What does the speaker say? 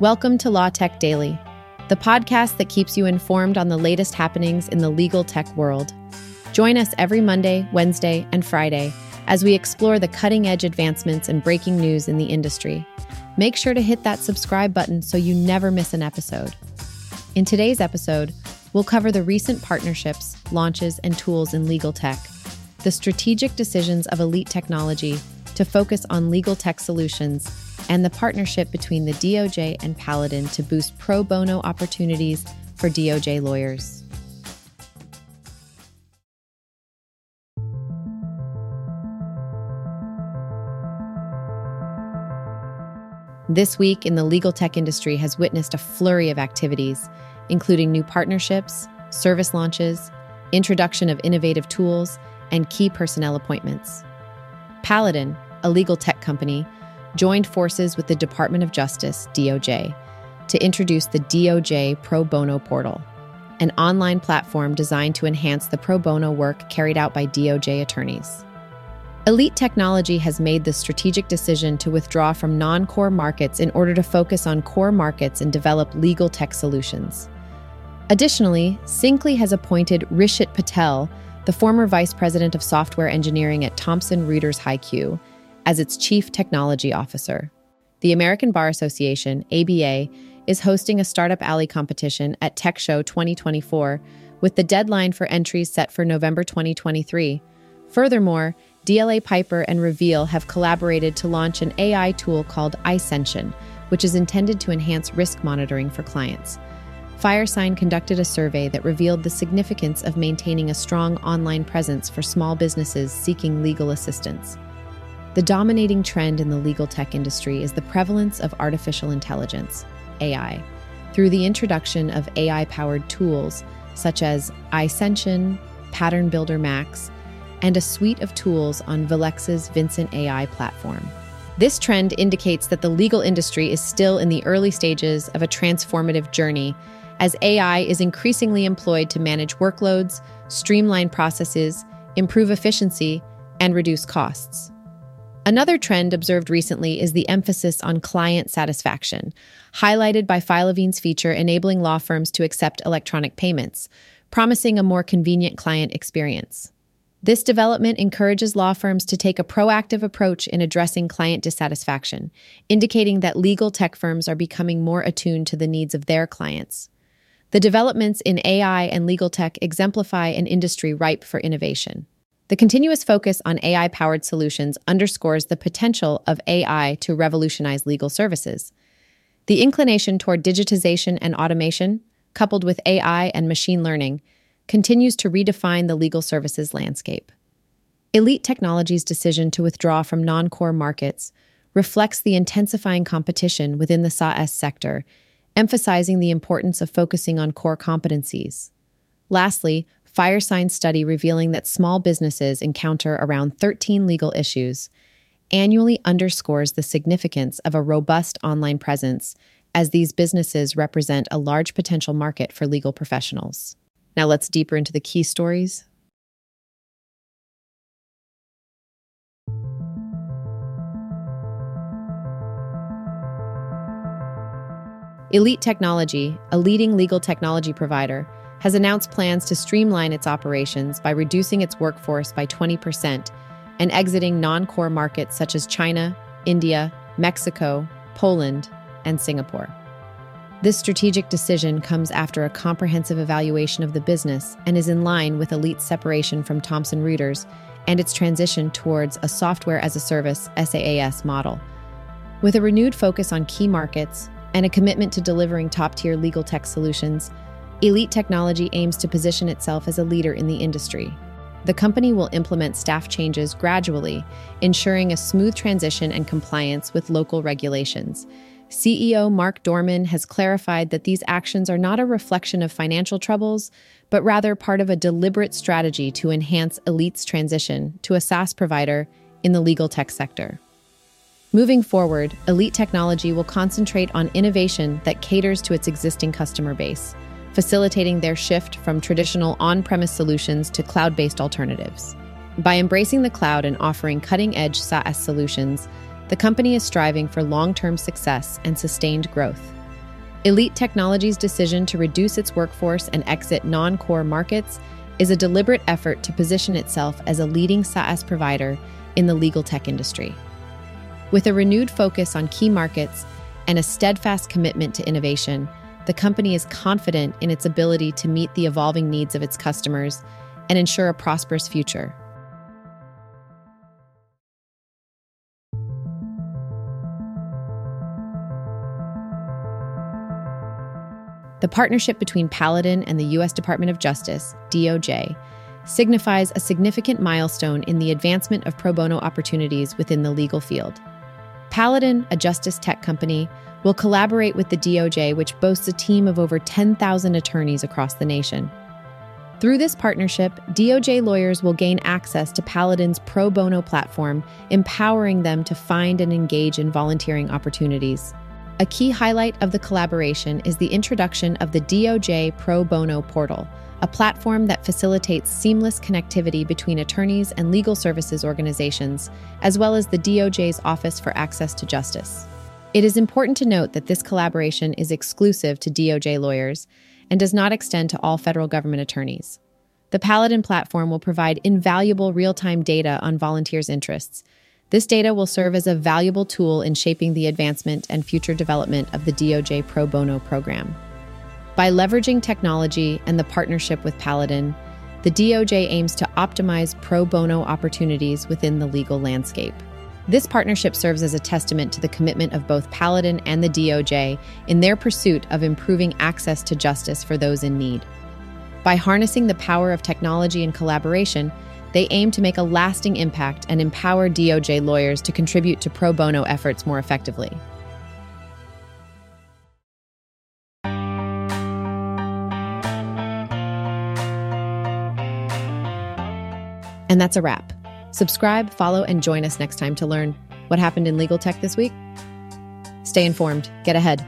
Welcome to Law Tech Daily, the podcast that keeps you informed on the latest happenings in the legal tech world. Join us every Monday, Wednesday, and Friday as we explore the cutting edge advancements and breaking news in the industry. Make sure to hit that subscribe button so you never miss an episode. In today's episode, we'll cover the recent partnerships, launches, and tools in legal tech, the strategic decisions of Elite Technology to focus on legal tech solutions, and the partnership between the DOJ and Paladin to boost pro bono opportunities for DOJ lawyers. This week in the legal tech industry has witnessed a flurry of activities, including new partnerships, service launches, introduction of innovative tools, and key personnel appointments. Paladin, a legal tech company, joined forces with the Department of Justice, DOJ, to introduce the DOJ Pro Bono Portal, an online platform designed to enhance the pro bono work carried out by DOJ attorneys. Elite Technology has made the strategic decision to withdraw from non core markets in order to focus on core markets and develop legal tech solutions. Additionally, Syncly has appointed Rishit Patel, the former vice president of software engineering at Thomson Reuters HighQ, as its chief technology officer. The American Bar Association, ABA, is hosting a Startup Alley competition at Tech Show 2024 with the deadline for entries set for November 2023. Furthermore, DLA Piper and Reveal have collaborated to launch an AI tool called iSention, which is intended to enhance risk monitoring for clients. Firesign conducted a survey that revealed the significance of maintaining a strong online presence for small businesses seeking legal assistance. The dominating trend in the legal tech industry is the prevalence of artificial intelligence, AI, through the introduction of AI powered tools such as iSention, Pattern Builder Max, and a suite of tools on vLex's Vincent AI platform. This trend indicates that the legal industry is still in the early stages of a transformative journey as AI is increasingly employed to manage workloads, streamline processes, improve efficiency, and reduce costs. Another trend observed recently is the emphasis on client satisfaction, highlighted by Filevine's feature enabling law firms to accept electronic payments, promising a more convenient client experience. This development encourages law firms to take a proactive approach in addressing client dissatisfaction, indicating that legal tech firms are becoming more attuned to the needs of their clients. The developments in AI and legal tech exemplify an industry ripe for innovation. The continuous focus on AI powered solutions underscores the potential of AI to revolutionize legal services. The inclination toward digitization and automation, coupled with AI and machine learning, continues to redefine the legal services landscape. Elite Technology's decision to withdraw from non core markets reflects the intensifying competition within the SaaS sector, emphasizing the importance of focusing on core competencies. Lastly, Firesign study revealing that small businesses encounter around 13 legal issues annually underscores the significance of a robust online presence as these businesses represent a large potential market for legal professionals. Now let's deeper into the key stories. Elite Technology, a leading legal technology provider, has announced plans to streamline its operations by reducing its workforce by 20% and exiting non core markets such as China, India, Mexico, Poland, and Singapore. This strategic decision comes after a comprehensive evaluation of the business and is in line with Elite's separation from Thomson Reuters and its transition towards a software as a service SaaS model. With a renewed focus on key markets and a commitment to delivering top tier legal tech solutions, Elite Technology aims to position itself as a leader in the industry. The company will implement staff changes gradually, ensuring a smooth transition and compliance with local regulations. CEO Mark Dorman has clarified that these actions are not a reflection of financial troubles, but rather part of a deliberate strategy to enhance Elite's transition to a SaaS provider in the legal tech sector. Moving forward, Elite Technology will concentrate on innovation that caters to its existing customer base facilitating their shift from traditional on premise solutions to cloud based alternatives. By embracing the cloud and offering cutting edge SaaS solutions, the company is striving for long term success and sustained growth. Elite Technology's decision to reduce its workforce and exit non core markets is a deliberate effort to position itself as a leading SaaS provider in the legal tech industry. With a renewed focus on key markets and a steadfast commitment to innovation, the company is confident in its ability to meet the evolving needs of its customers and ensure a prosperous future. The partnership between Paladin and the U.S. Department of Justice, DOJ, signifies a significant milestone in the advancement of pro bono opportunities within the legal field. Paladin, a justice tech company, will collaborate with the DOJ, which boasts a team of over 10,000 attorneys across the nation. Through this partnership, DOJ lawyers will gain access to Paladin's pro bono platform, empowering them to find and engage in volunteering opportunities. A key highlight of the collaboration is the introduction of the DOJ Pro Bono Portal, a platform that facilitates seamless connectivity between attorneys and legal services organizations, as well as the DOJ's Office for Access to Justice. It is important to note that this collaboration is exclusive to DOJ lawyers and does not extend to all federal government attorneys. The Paladin platform will provide invaluable real time data on volunteers' interests, this data will serve as a valuable tool in shaping the advancement and future development of the DOJ Pro Bono program. By leveraging technology and the partnership with Paladin, the DOJ aims to optimize pro bono opportunities within the legal landscape. This partnership serves as a testament to the commitment of both Paladin and the DOJ in their pursuit of improving access to justice for those in need. By harnessing the power of technology and collaboration, they aim to make a lasting impact and empower DOJ lawyers to contribute to pro bono efforts more effectively. And that's a wrap. Subscribe, follow, and join us next time to learn what happened in legal tech this week. Stay informed, get ahead.